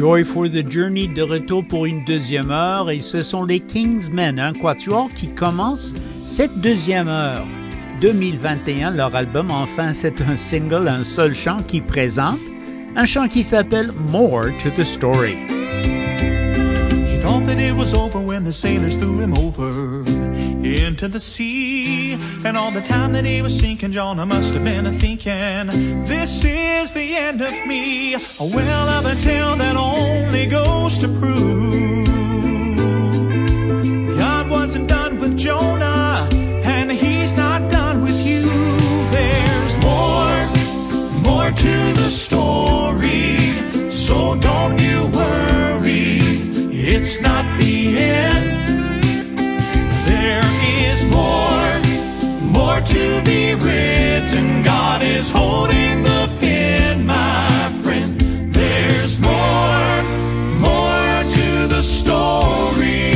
Joy for the Journey de retour pour une deuxième heure et ce sont les Kingsmen, un quatuor qui commence cette deuxième heure. 2021, leur album, enfin, c'est un single, un seul chant qui présente, un chant qui s'appelle More to the Story. He thought that it was over when the sailors threw him over into the sea. And all the time that he was sinking, Jonah must have been a thinking, this is the end of me. Well, a tale that only goes to prove God wasn't done with Jonah, and he's not done with you. There's more, more to the story, so don't you worry. It's not the end. There is more, to be written. God is holding the pen, my friend. There's more, more to the story.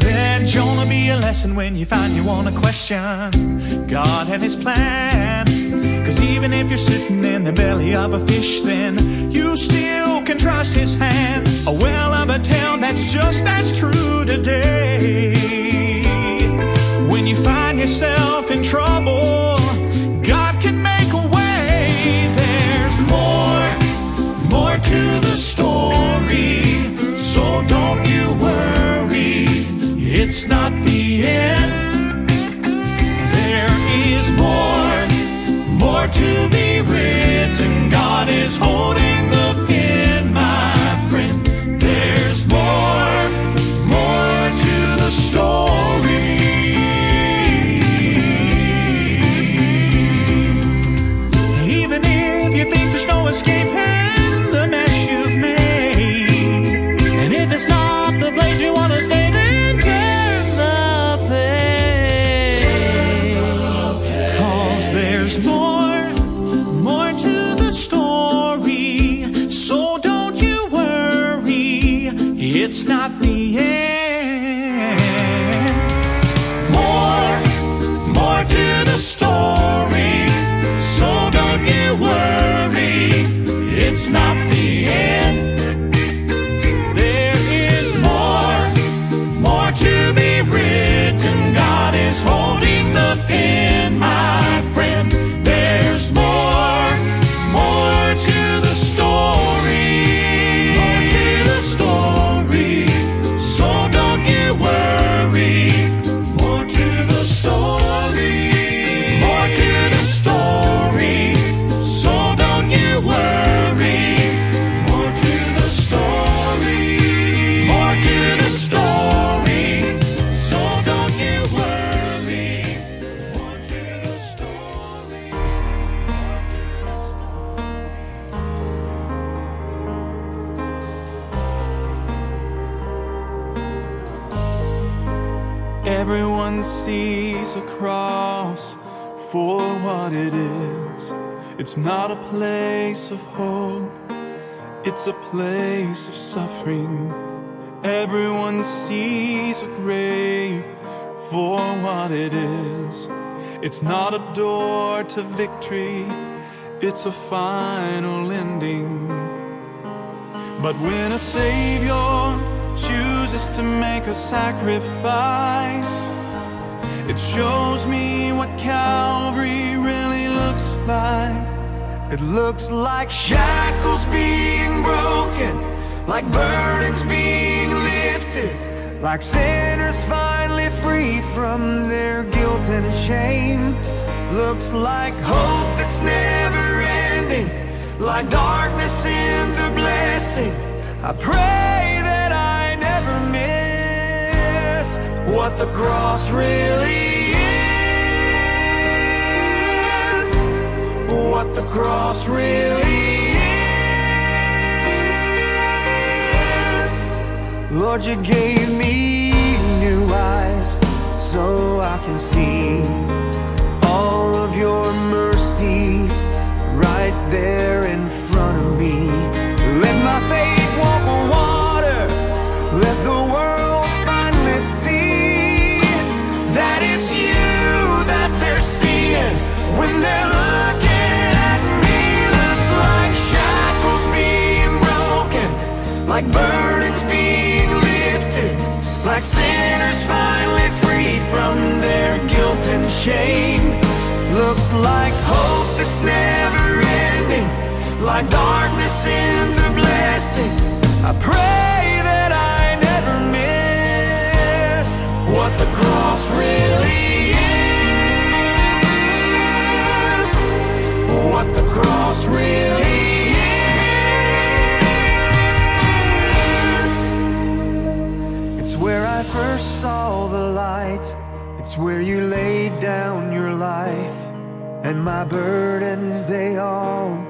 Let Jonah be a lesson when you find you want to question God and His plan. Even if you're sitting in the belly of a fish, then you still can trust His hand. A well of a tale that's just as true today. When you find yourself in trouble, God can make a way. There's more, more to the story. So don't you worry, it's not the end. There is more to It's not a place of hope, it's a place of suffering. Everyone sees a grave for what it is. It's not a door to victory, it's a final ending. But when a Savior chooses to make a sacrifice, it shows me what Calvary really looks like. It looks like shackles being broken, like burdens being lifted, like sinners finally free from their guilt and shame. Looks like hope that's never ending, like darkness into blessing. I pray that I never miss what the cross really is. What the cross really is. Lord, you gave me new eyes so I can see all of your mercies right there in front of me. Burdens being lifted, like sinners finally freed from their guilt and shame. Looks like hope that's never ending, like darkness into blessing. I pray that I never miss what the cross really It's where you laid down your life. And my burdens, they all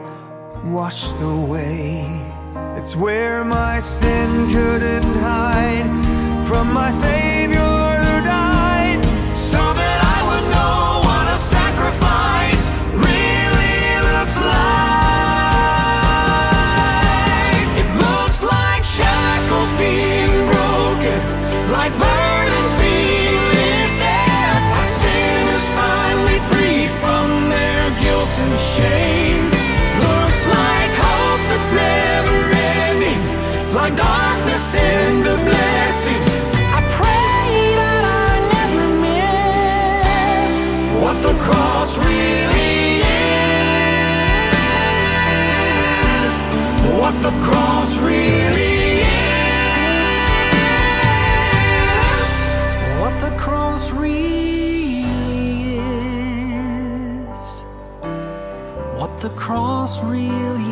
washed away. It's where my sin couldn't hide from my Savior the cross really is. What the cross really is. What the cross really is. What the cross really is.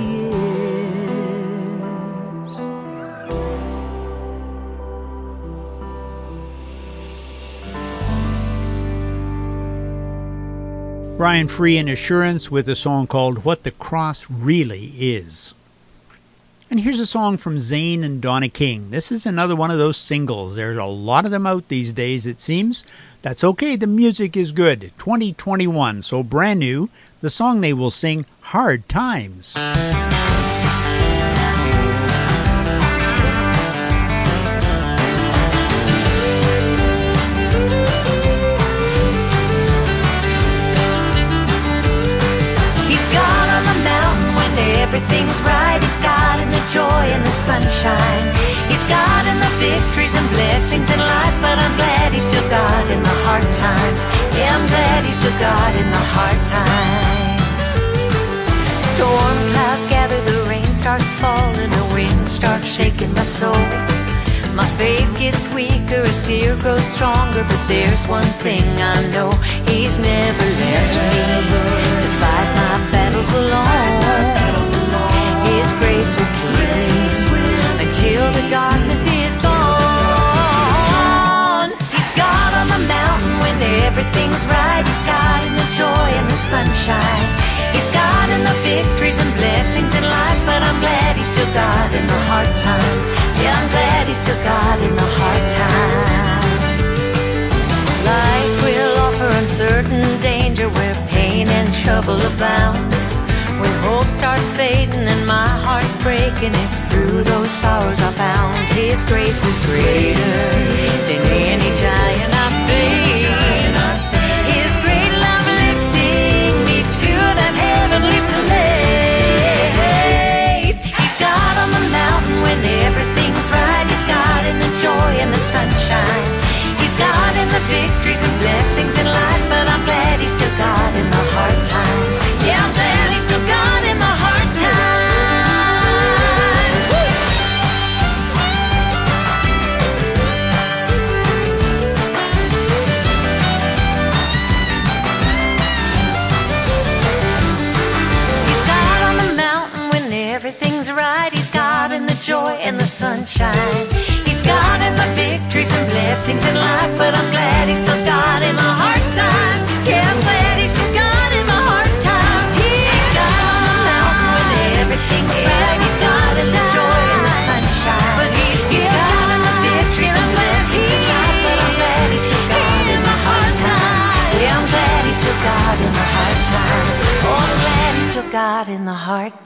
Brian Free and Assurance with a song called What the Cross Really Is. And here's a song from Zane and Donna King. This is another one of those singles. There's a lot of them out these days, it seems. That's okay, the music is good. 2021, so brand new. The song they will sing, Hard Times. Sunshine. He's God in the victories and blessings in life. But I'm glad He's still God in the hard times. Yeah, I'm glad He's still God in the hard times. Storm clouds gather, the rain starts falling, the wind starts shaking my soul. My faith gets weaker as fear grows stronger, but there's one thing I know He's never left me to fight my battles alone. His grace will keep me until the darkness is gone. He's God on the mountain when everything's right. He's God in the joy and the sunshine. He's God in the victories and blessings in life, but I'm glad He's still God in the hard times. Yeah, I'm glad He's still God in the hard times. Life will offer uncertain danger where pain and trouble abound. When hope starts fading and my heart's breaking, it's through those sorrows I found His grace is greater than any giant I face. His great love lifting me to that heavenly place. He's God on the mountain when everything's right. He's God in the joy and the sunshine. He's God in the victories and blessings in life, but I'm glad He's still God in the hard times. The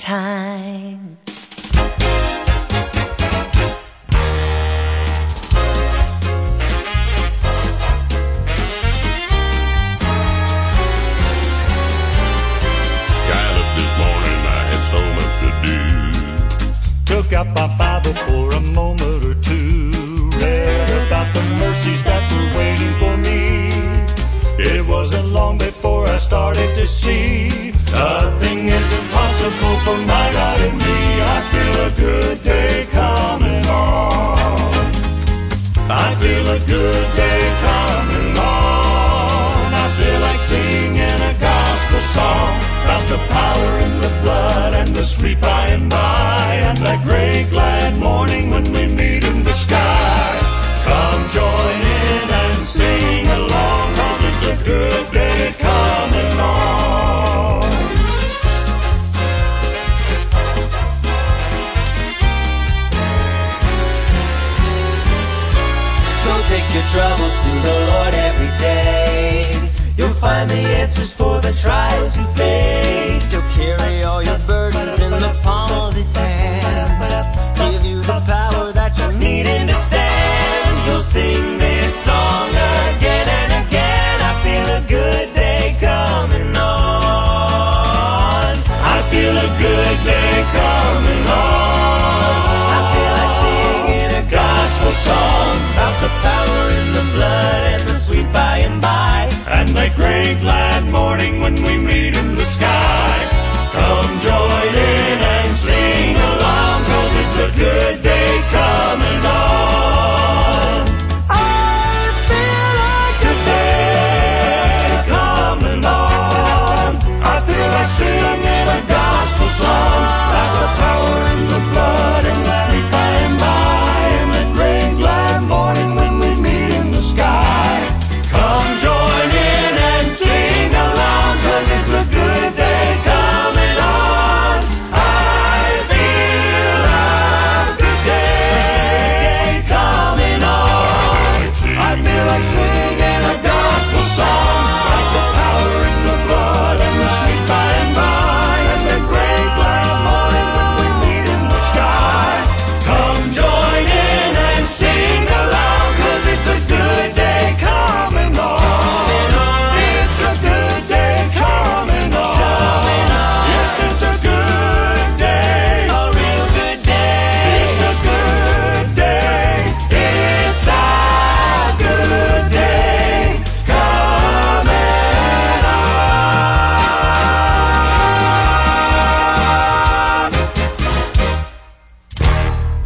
the power in the blood and the sweet by and by and that great glad morning when we meet in the sky. Come join in and sing along, cause it's a good day coming on. So take your troubles to the Lord every day. You'll find the answers for the trials you face. He'll carry all your burdens in the palm of his hand. Give you the power that you're needing to stand. You'll sing this song again and again. I feel a good day coming on. I feel a good day coming on. I feel like singing a gospel song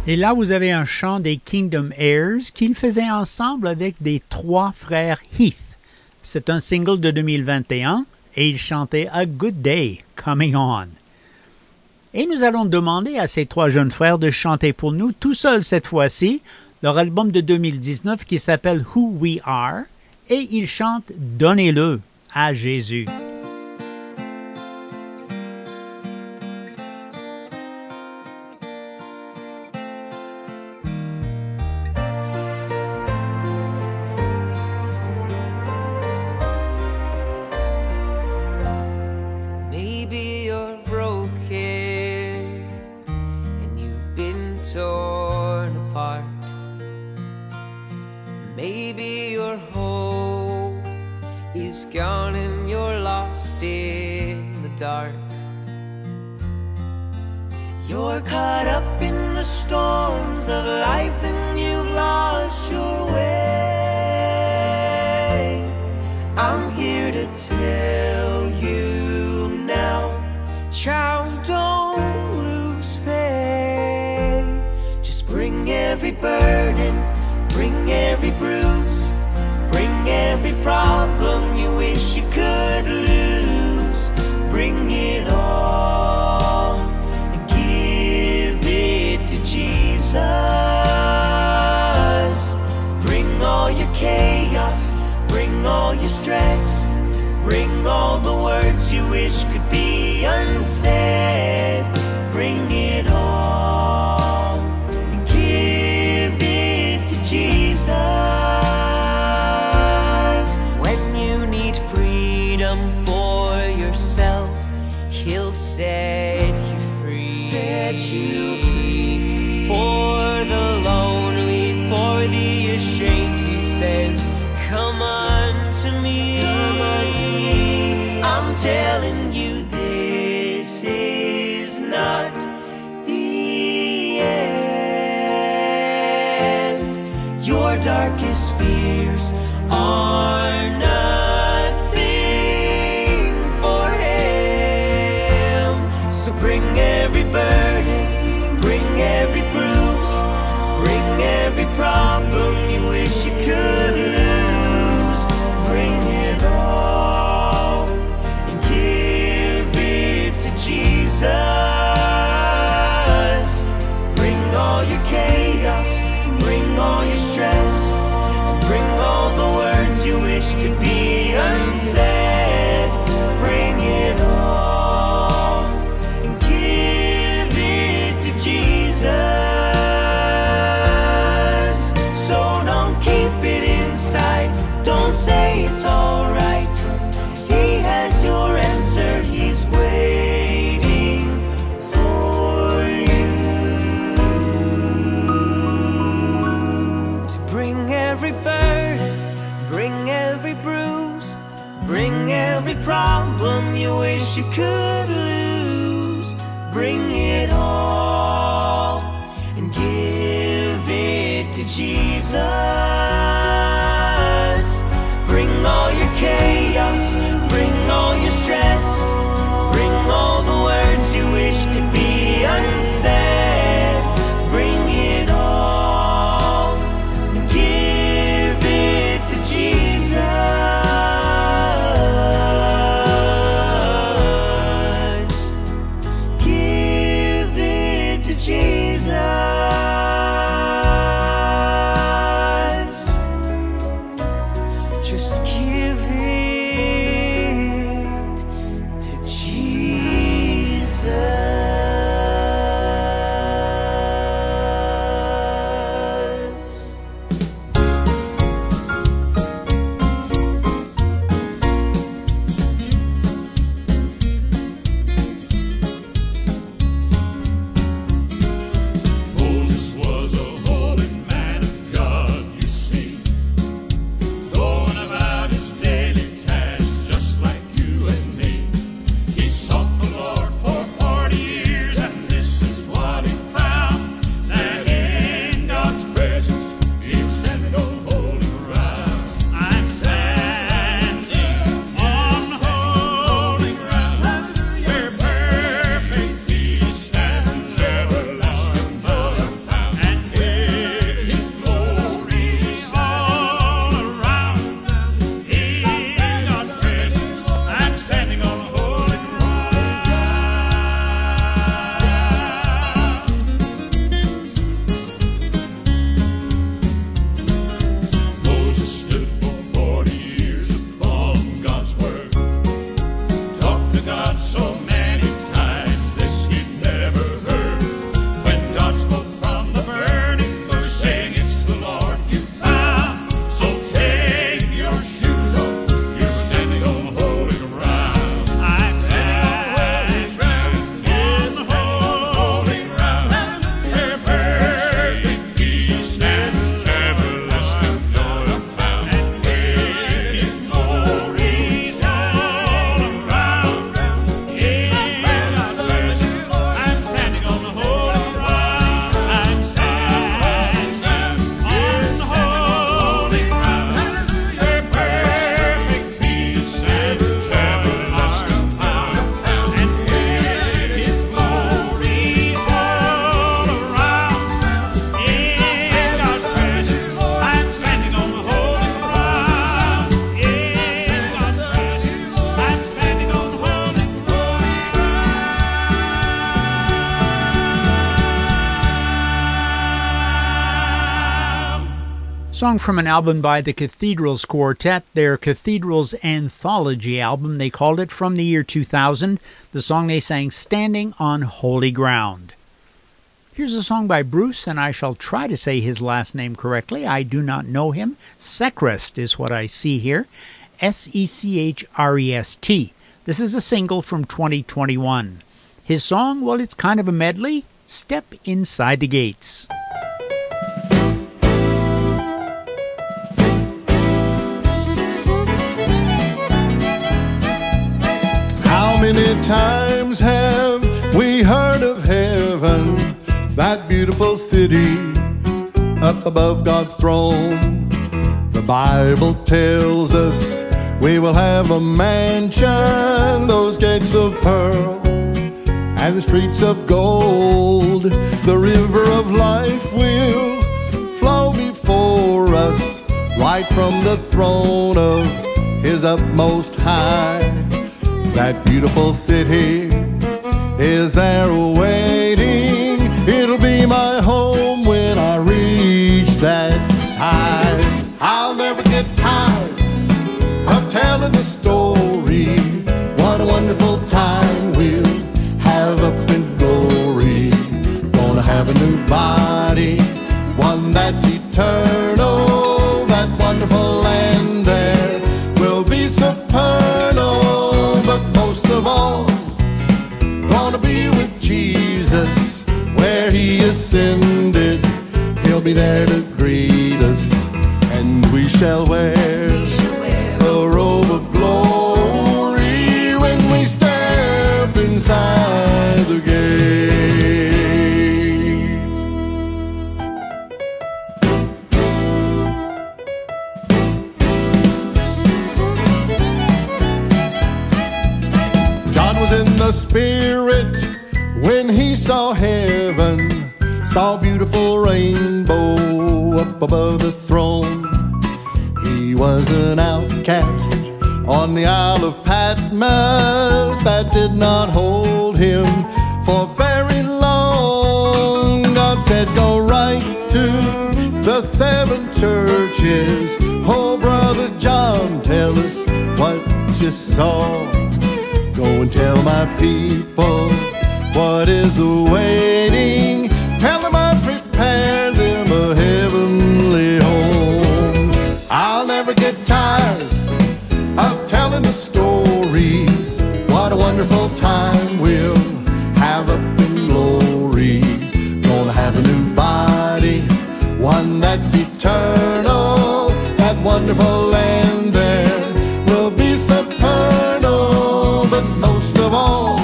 Et là, vous avez un chant des Kingdom Heirs qu'ils faisaient ensemble avec des trois frères Heath. C'est un single de 2021 et ils chantaient A Good Day Coming On. Et nous allons demander à ces trois jeunes frères de chanter pour nous, tout seuls cette fois-ci, leur album de 2019 qui s'appelle Who We Are, et ils chantent Donnez-le à Jésus. Song from an album by the Cathedrals Quartet, their Cathedrals Anthology album. They called it from the year 2000. The song they sang, Standing on Holy Ground. Here's a song by Bruce, and I shall try to say his last name correctly. I do not know him. Sechrest is what I see here. S E C H R E S T. This is a single from 2021. His song, well, it's kind of a medley. Step Inside the Gates. Many times have we heard of heaven, that beautiful city up above God's throne? The Bible tells us we will have a mansion, those gates of pearl, and the streets of gold. The river of life will flow before us, right from the throne of His utmost high that beautiful city is there waiting. It'll be my home when I reach that time. I'll never get tired of telling the story. What a wonderful time we'll have up in glory. Gonna have a new body, one that's eternal. there to greet us, and we shall wear. above the throne. He was an outcast on the Isle of Patmos that did not hold him for very long. God said, Go right to the seven churches. Oh, Brother John, tell us what you saw. Go and tell my people what is awaiting wonderful time we'll have up in glory. Gonna have a new body, one that's eternal. That wonderful land there will be supernal. But most of all,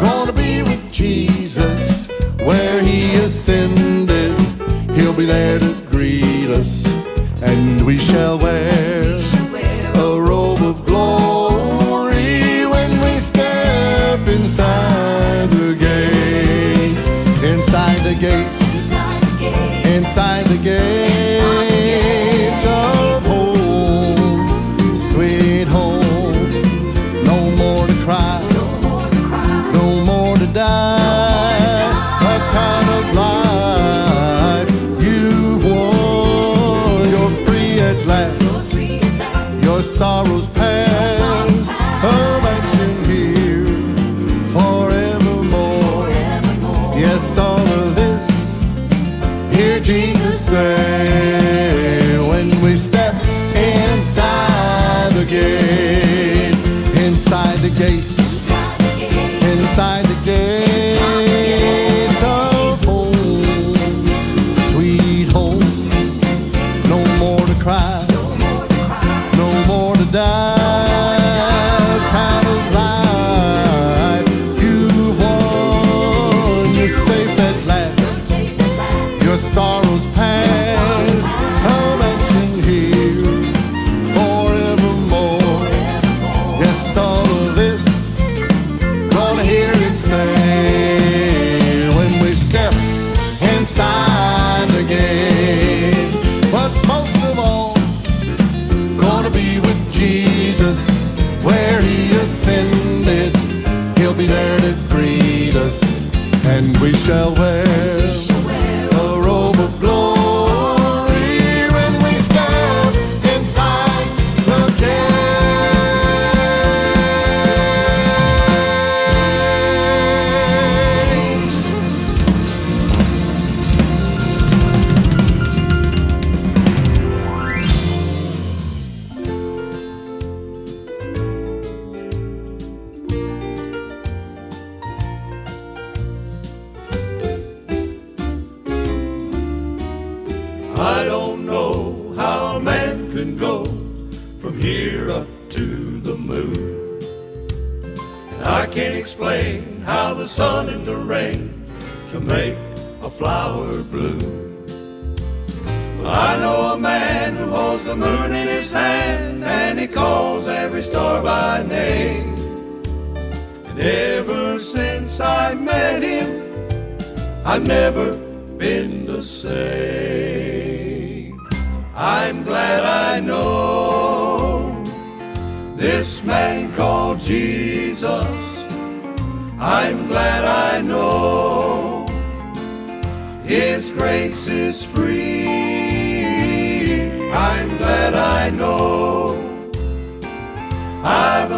gonna be with Jesus where he ascended. He'll be there to greet us, and we shall wear. again. gate.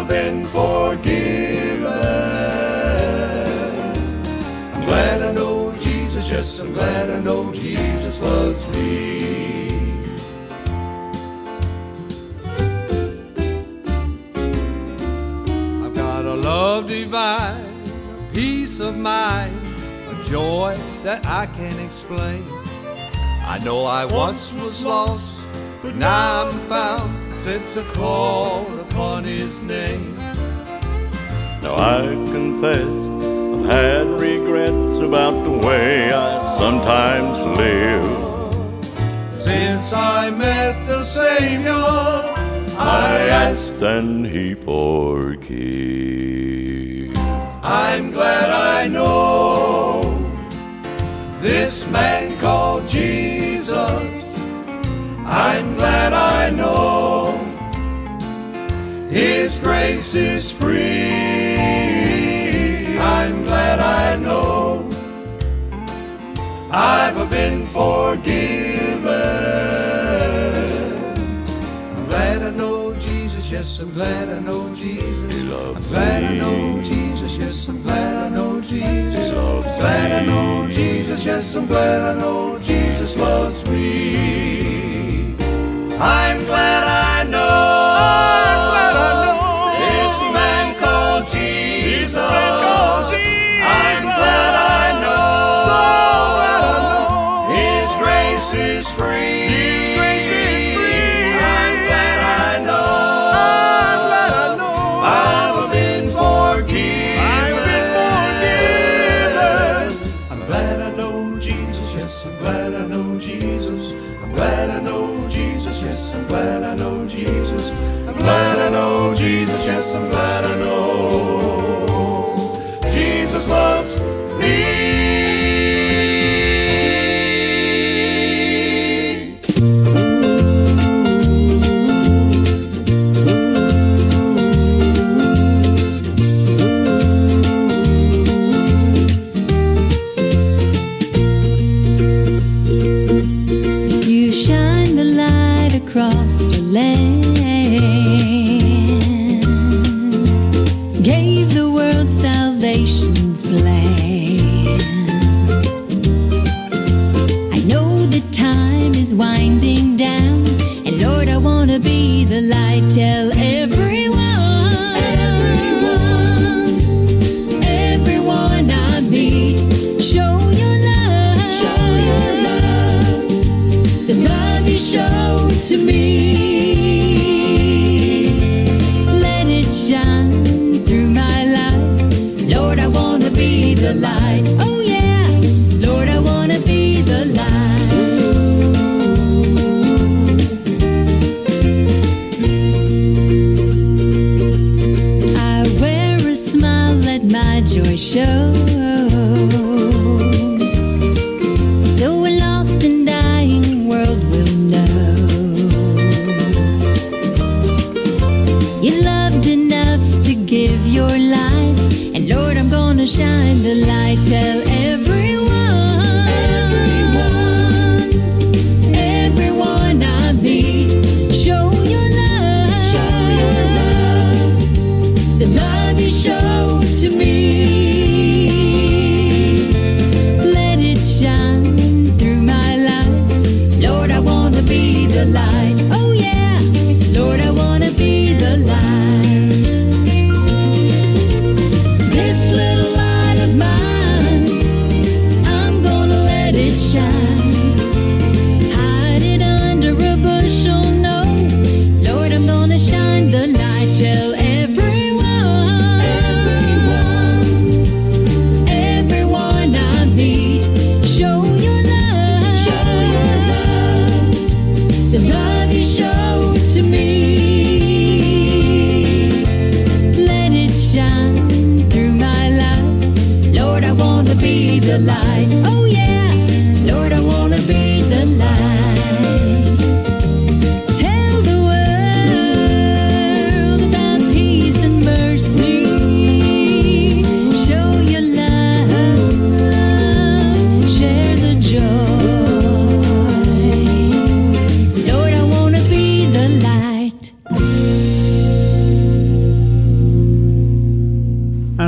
been forgiven. I'm glad I know Jesus, yes, I'm glad I know Jesus loves me. I've got a love divine, a peace of mind, a joy that I can't explain. I know I once was lost, but now I'm found since I called upon his name. Now I confess I've had regrets about the way I sometimes live. Since I met the Savior, I asked and he forgave. I'm glad I know this man called Jesus. I'm glad I know. His grace is free. I'm glad I know I've been forgiven. I'm glad I know Jesus, yes, I'm glad I know Jesus. He loves I'm glad me. I know Jesus, yes, I'm glad I know Jesus. He loves glad me. I know Jesus, yes, I'm glad I know Jesus loves me. I'm glad I know.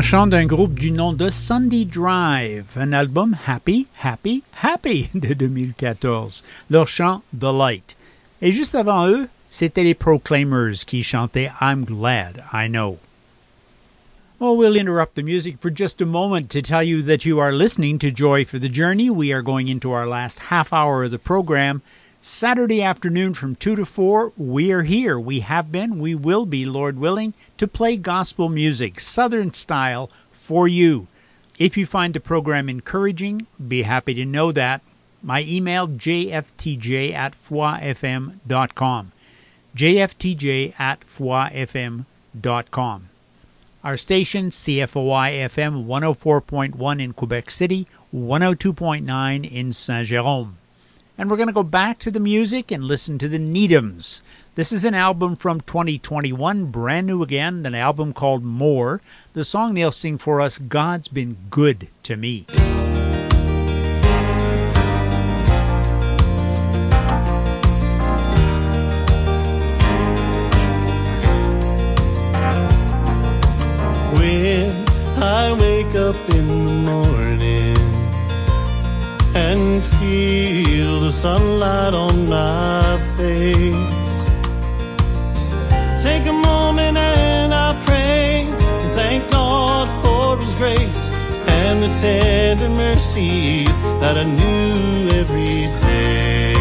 Chant d'un groupe du nom de Sunday Drive, un album Happy, Happy, Happy de 2014. Leur chant The Light. Et juste avant eux, c'était les Proclaimers qui chantaient I'm Glad I Know. Well, we'll interrupt the music for just a moment to tell you that you are listening to Joy for the Journey. We are going into our last half hour of the program. Saturday afternoon from 2 to 4, we are here. We have been, we will be, Lord willing, to play gospel music, Southern style, for you. If you find the program encouraging, be happy to know that. My email, jftj at foifm.com. jftj at foifm.com. Our station, CFOI FM 104.1 in Quebec City, 102.9 in Saint Jérôme. And we're going to go back to the music and listen to the Needhams. This is an album from 2021, brand new again, an album called More. The song they'll sing for us, God's Been Good to Me. When I wake up in the morning and feel the sunlight on my face, take a moment and I pray and thank God for His grace and the tender mercies that I knew every day.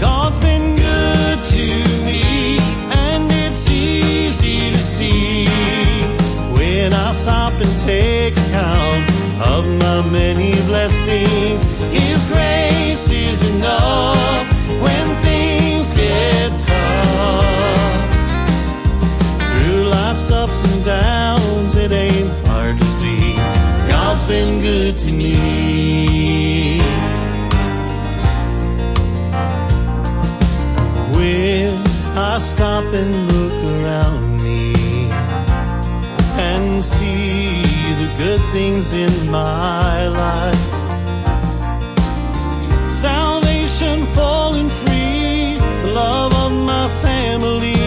God's been good to me, and it's easy to see when I stop and take account of my many blessings. His grace is enough when things get tough. Through life's ups and downs, it ain't hard to see. God's been good to me. When I stop and good things in my life. Salvation falling free, the love of my family,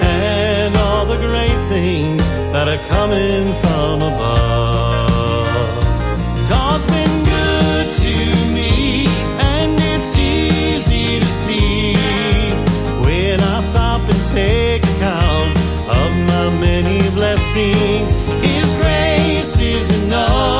and all the great things that are coming from above. God's been good to me, and it's easy to see when I stop and take account of my many blessings. Grace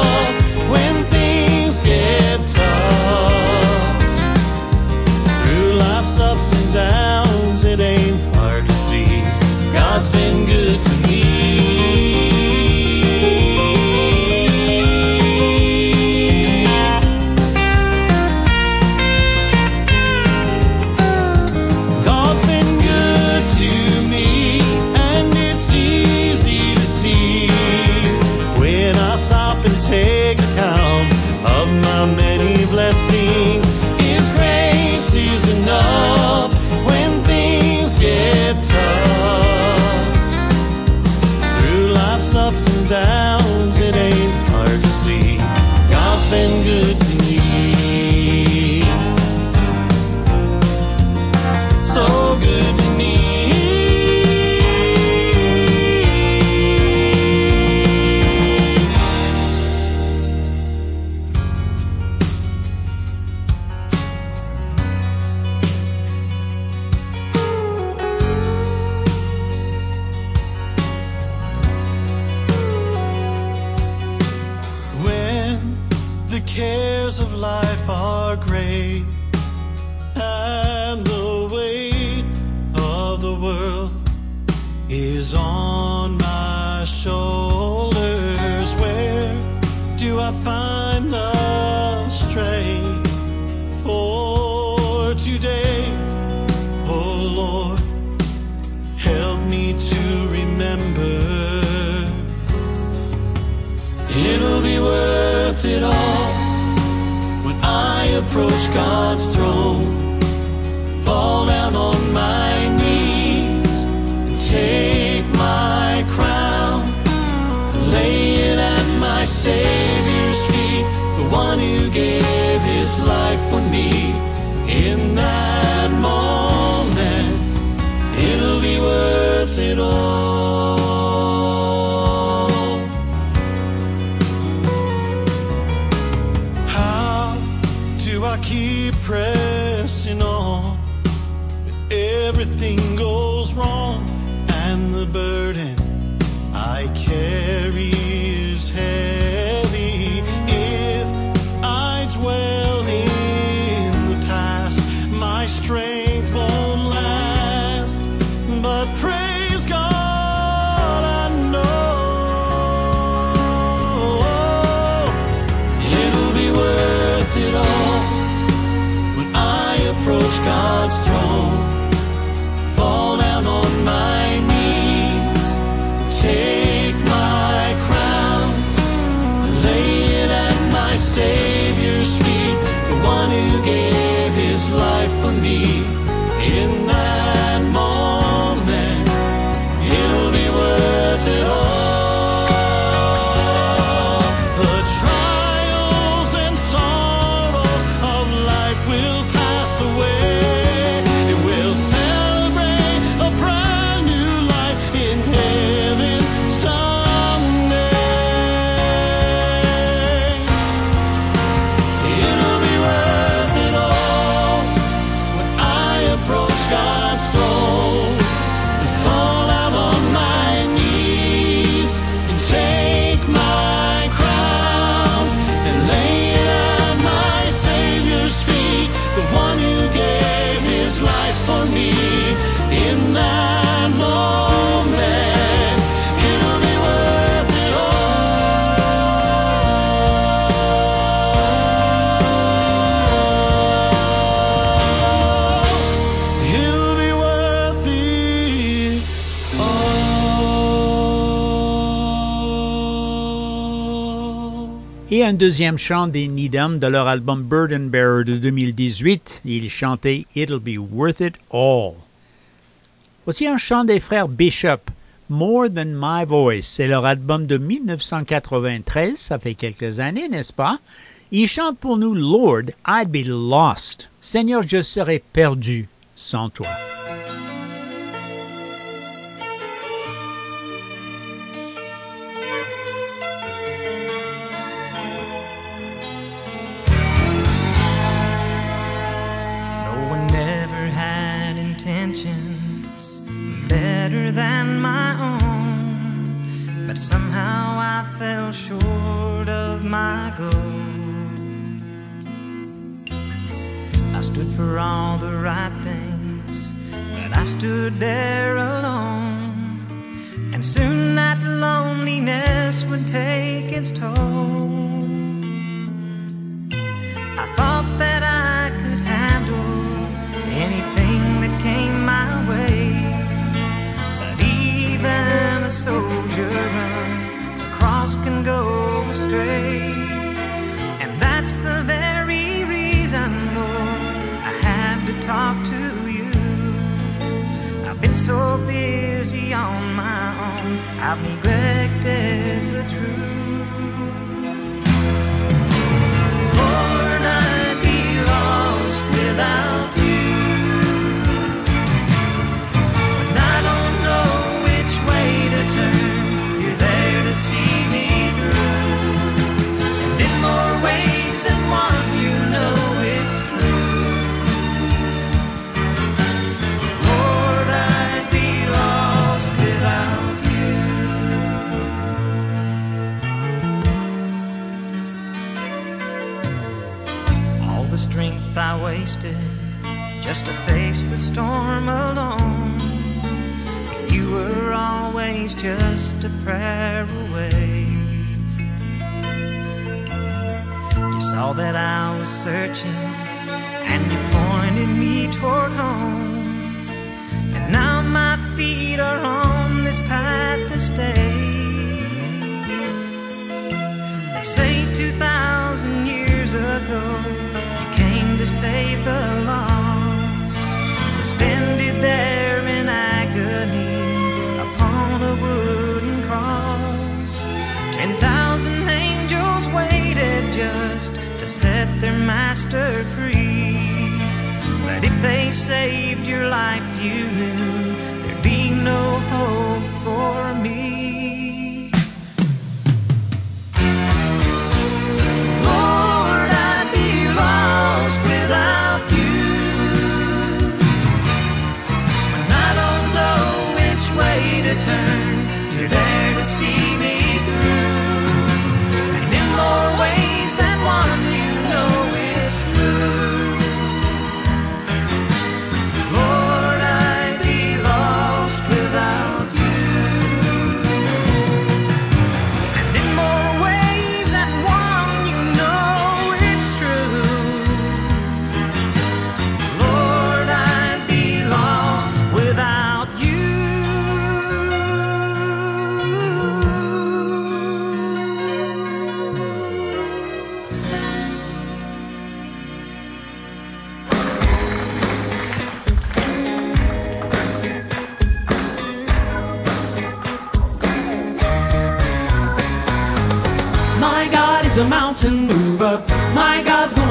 cares of life are great and the weight of the world is on my shoulders, where do I find the strength for today? Oh Lord, help me to remember. It'll be worth it all approach God's throne. Fall down on my knees and take my crown. and Lay it at my Savior's feet, the one who gave his life for me. In that moment, it'll be worth it all. pressing on. But everything goes wrong, and the burden I carry is heavy. Un deuxième chant des Needham de leur album Burden Bearer de 2018. Ils chantaient It'll Be Worth It All. Voici un chant des frères Bishop, More Than My Voice. C'est leur album de 1993. Ça fait quelques années, n'est-ce pas? Ils chantent pour nous Lord, I'd Be Lost. Seigneur, je serais perdu sans toi. But somehow I fell short of my goal. I stood for all the right things, but I stood there alone, and soon that loneliness would take its toll. I thought that can go astray. And that's the very reason, Lord, I have to talk to you. I've been so busy on my own, I've neglected the truth. Lord, I'd be lost without I wasted just to face the storm alone. You were always just a prayer away. You saw that I was searching and you pointed me toward home. And now my feet are on this path to stay. They say 2,000 years ago save the lost, suspended there in agony upon a wooden cross. 10,000 angels waited just to set their master free. But if they saved your life, you knew there'd be no hope for me.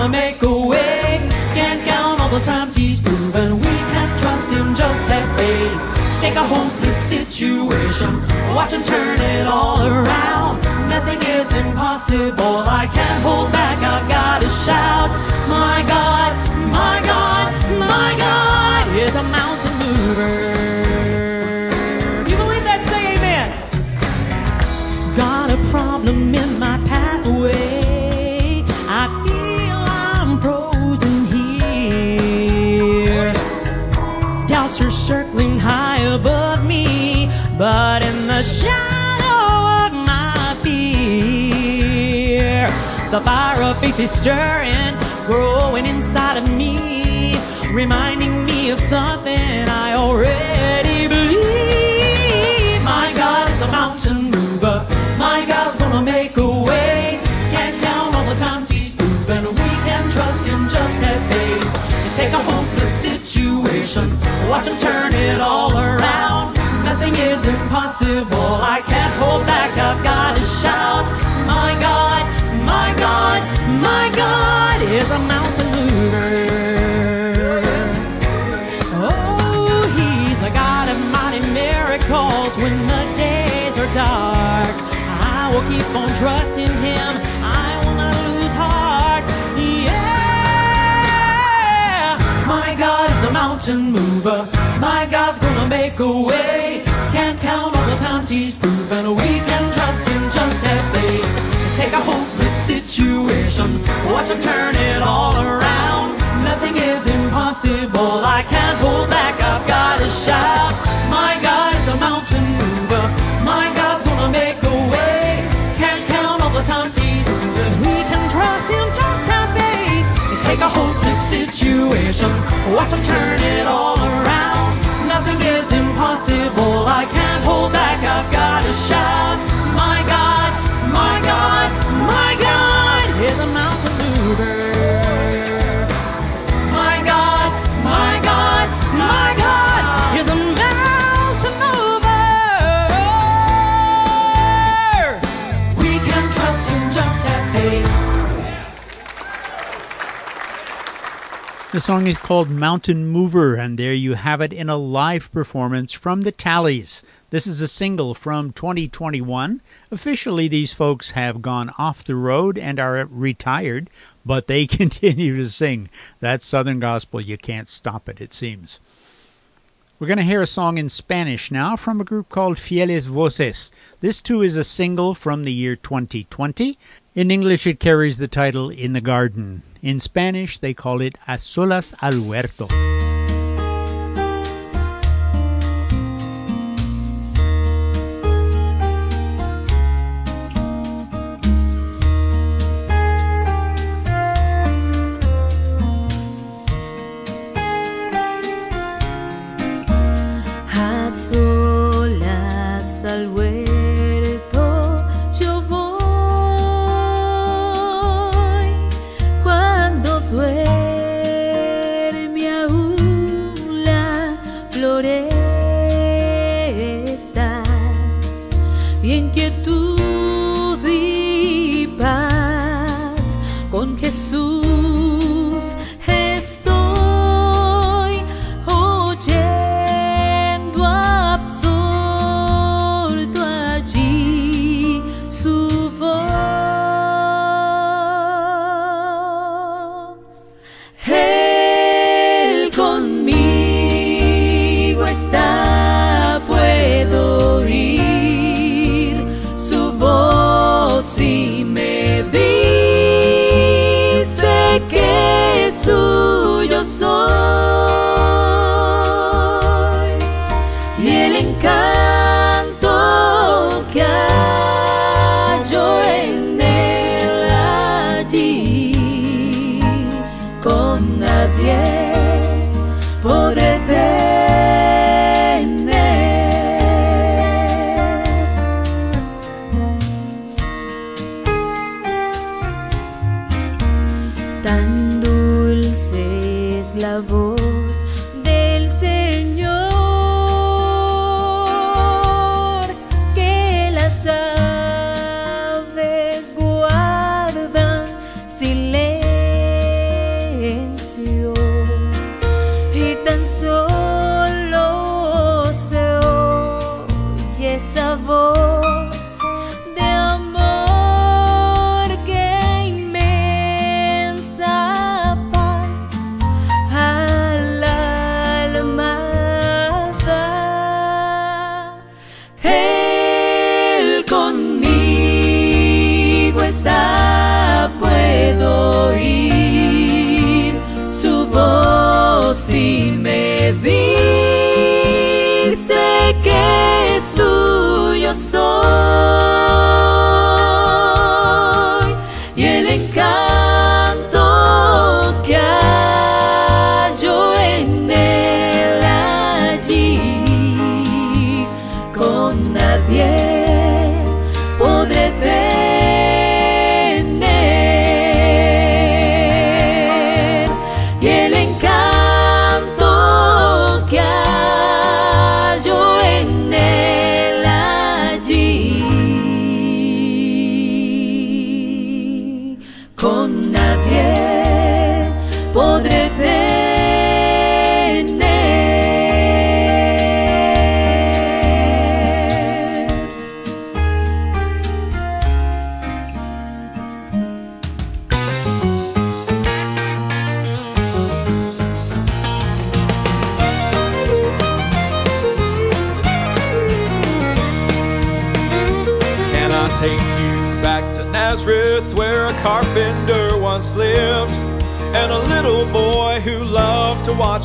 Make a way. Can't count all the times He's proven we can trust Him. Just have faith. Take a hopeless situation, watch Him turn it all around. Nothing is impossible. I can't hold back. I've got to shout. My God, my God, my God is a mountain mover. Is stirring, growing inside of me, reminding me of something I already believe. My God is a mountain mover. My God's gonna make a way. Can't count all the times He's proven we can trust Him. Just have faith take a hopeless situation, watch Him turn it all around. Nothing is impossible. I can't hold back. I've got to shout. Will keep on trusting him. I will not lose heart. Yeah. My God is a mountain mover. My God's gonna make a way. Can't count all the times he's proven we can trust him. Just have faith. Take a hopeless situation. Watch him turn it all around. Nothing is impossible. I can't hold back. I've got to shout. My God is a mountain mover. My God's gonna make a way. Can't count all the times he's proven we can trust him. Just have faith. Take a hopeless situation. Watch him turn it all around. Nothing is impossible. I can't hold back. I've got to shout. Song is called Mountain Mover, and there you have it in a live performance from the Talleys. This is a single from 2021. Officially, these folks have gone off the road and are retired, but they continue to sing. That Southern gospel, you can't stop it, it seems. We're going to hear a song in Spanish now from a group called Fieles Voces. This too is a single from the year 2020. In English, it carries the title In the Garden. In Spanish, they call it A Solas al Huerto.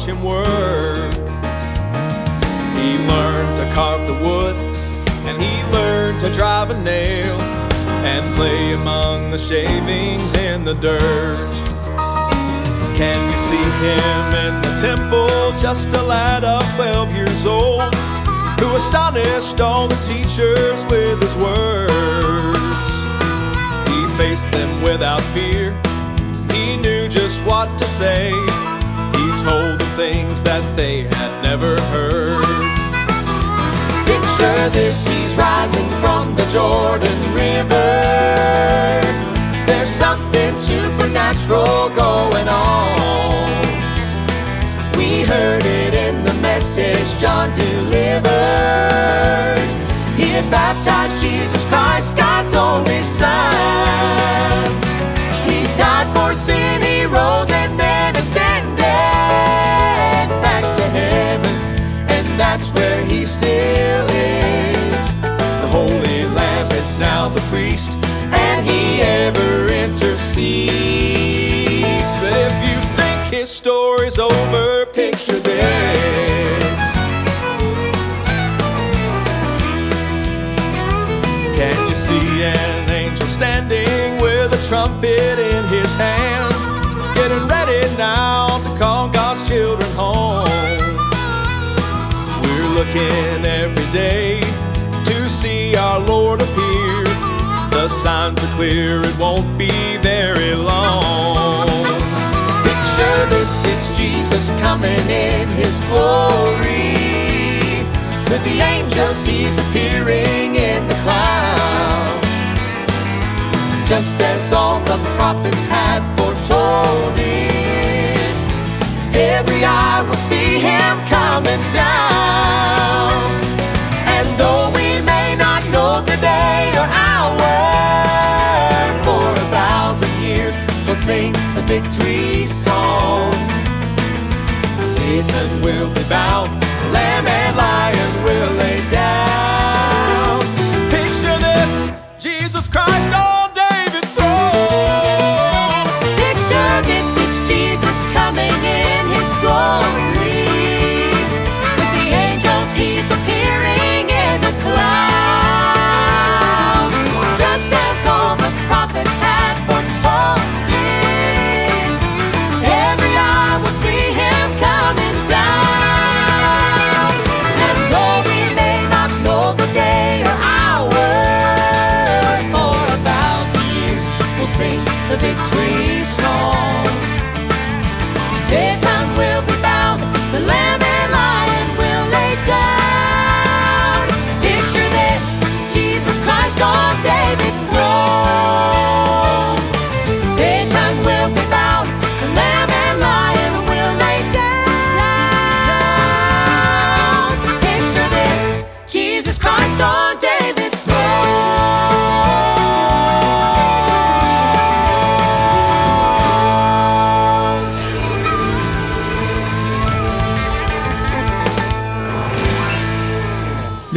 Watch him work? He learned to carve the wood and he learned to drive a nail and play among the shavings in the dirt. Can you see him in the temple, just a lad of 12 years old, who astonished all the teachers with his words? He faced them without fear, he knew just what to say. Told them things that they had never heard. Picture this, he's rising from the Jordan River. There's something supernatural going on. We heard it in the message John delivered. He had baptized Jesus Christ, God's only Son. Over, picture this. Can you see an angel standing with a trumpet in his hand? Getting ready now to call God's children home. We're looking every day to see our Lord appear. The signs are clear, it won't be very long. This, it's Jesus coming in his glory. With the angels, he's appearing in the clouds. Just as all the prophets had foretold it. Every eye will see him coming down. And though we may not know the day or hour, for a thousand years we'll sing the victory. Satan will be bound, lamb and lion will lay down.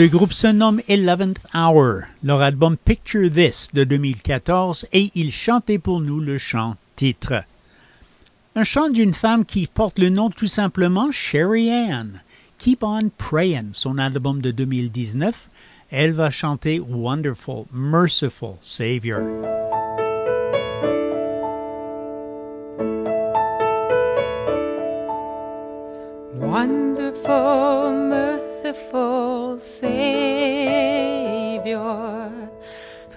Le groupe se nomme Eleventh Hour. Leur album Picture This de 2014 et ils chantaient pour nous le chant titre. Un chant d'une femme qui porte le nom tout simplement Sherry Ann. Keep on Praying, son album de 2019. Elle va chanter Wonderful, Merciful Savior. Wonderful, merciful. merciful Savior,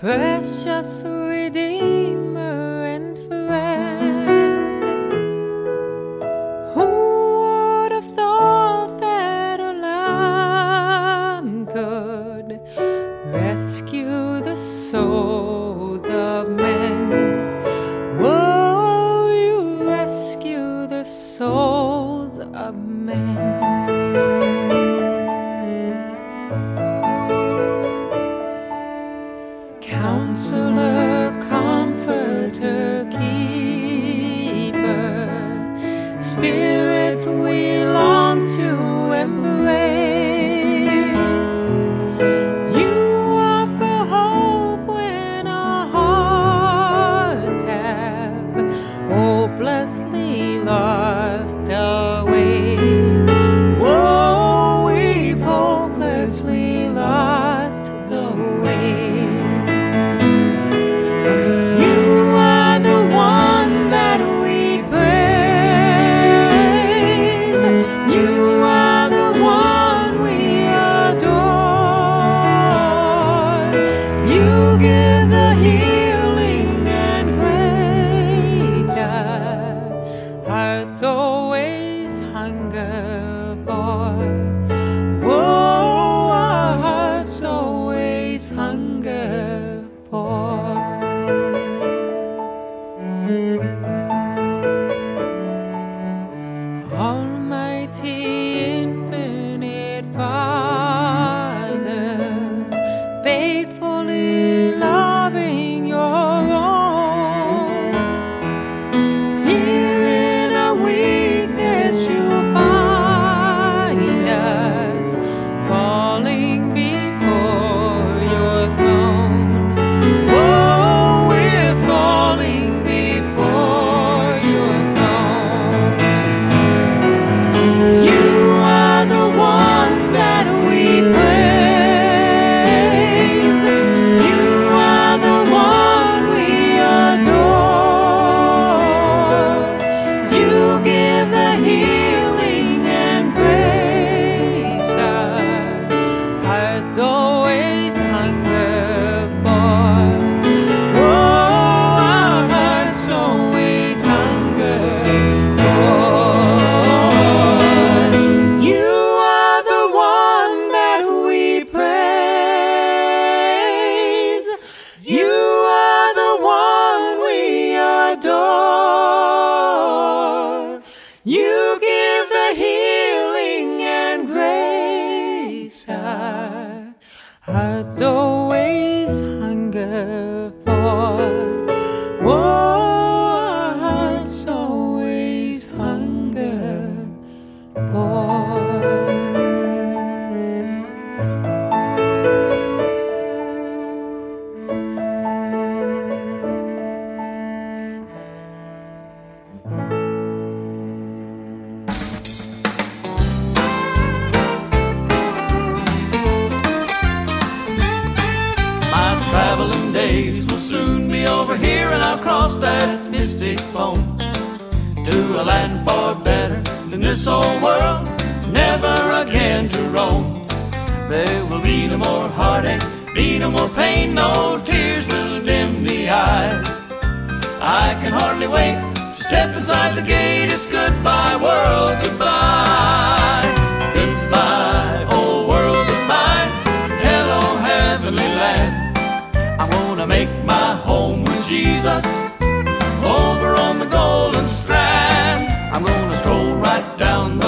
precious Redeemer and friend. Who would have thought that a lamb could rescue the soul?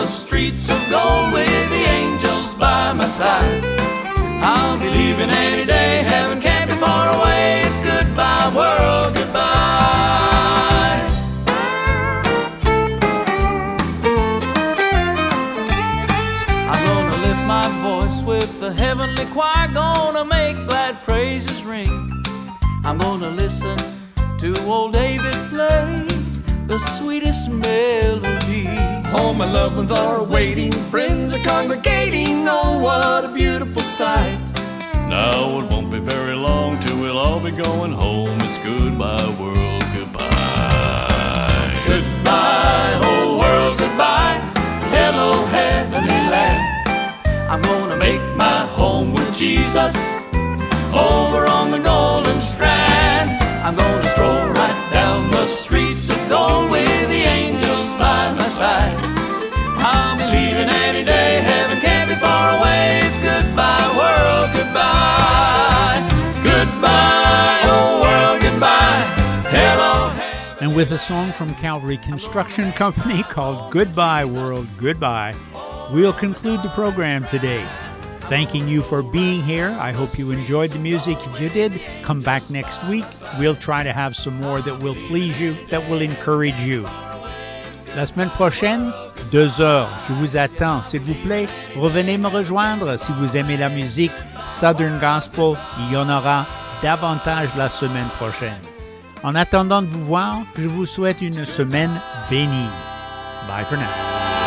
streets of gold with the angels by my side. I'll be leaving any day, heaven can't be far away. It's goodbye, world, goodbye. the heavenly choir gonna make glad praises ring. I'm gonna listen to old David play the sweetest melody my loved ones are waiting, friends are congregating. Oh, what a beautiful sight! Now it won't be very long till we'll all be going home. It's goodbye, world, goodbye. Goodbye, whole world, goodbye. Hello, heavenly land. I'm gonna make my home with Jesus over on the golden strand. I'm gonna stroll right down the streets of go with the angels by my side. I'll be leaving any day, heaven can't be far away. It's goodbye, world, goodbye. Goodbye, oh world, goodbye. Hello, And with a song from Calvary Construction Company called Goodbye World, Goodbye, we'll conclude the program today. Thanking you for being here. I hope you enjoyed the music. If you did, come back next week. We'll try to have some more that will please you, that will encourage you. La semaine prochaine, deux heures. Je vous attends, s'il vous plaît. Revenez me rejoindre si vous aimez la musique Southern Gospel. Il y en aura davantage la semaine prochaine. En attendant de vous voir, je vous souhaite une semaine bénie. Bye for now.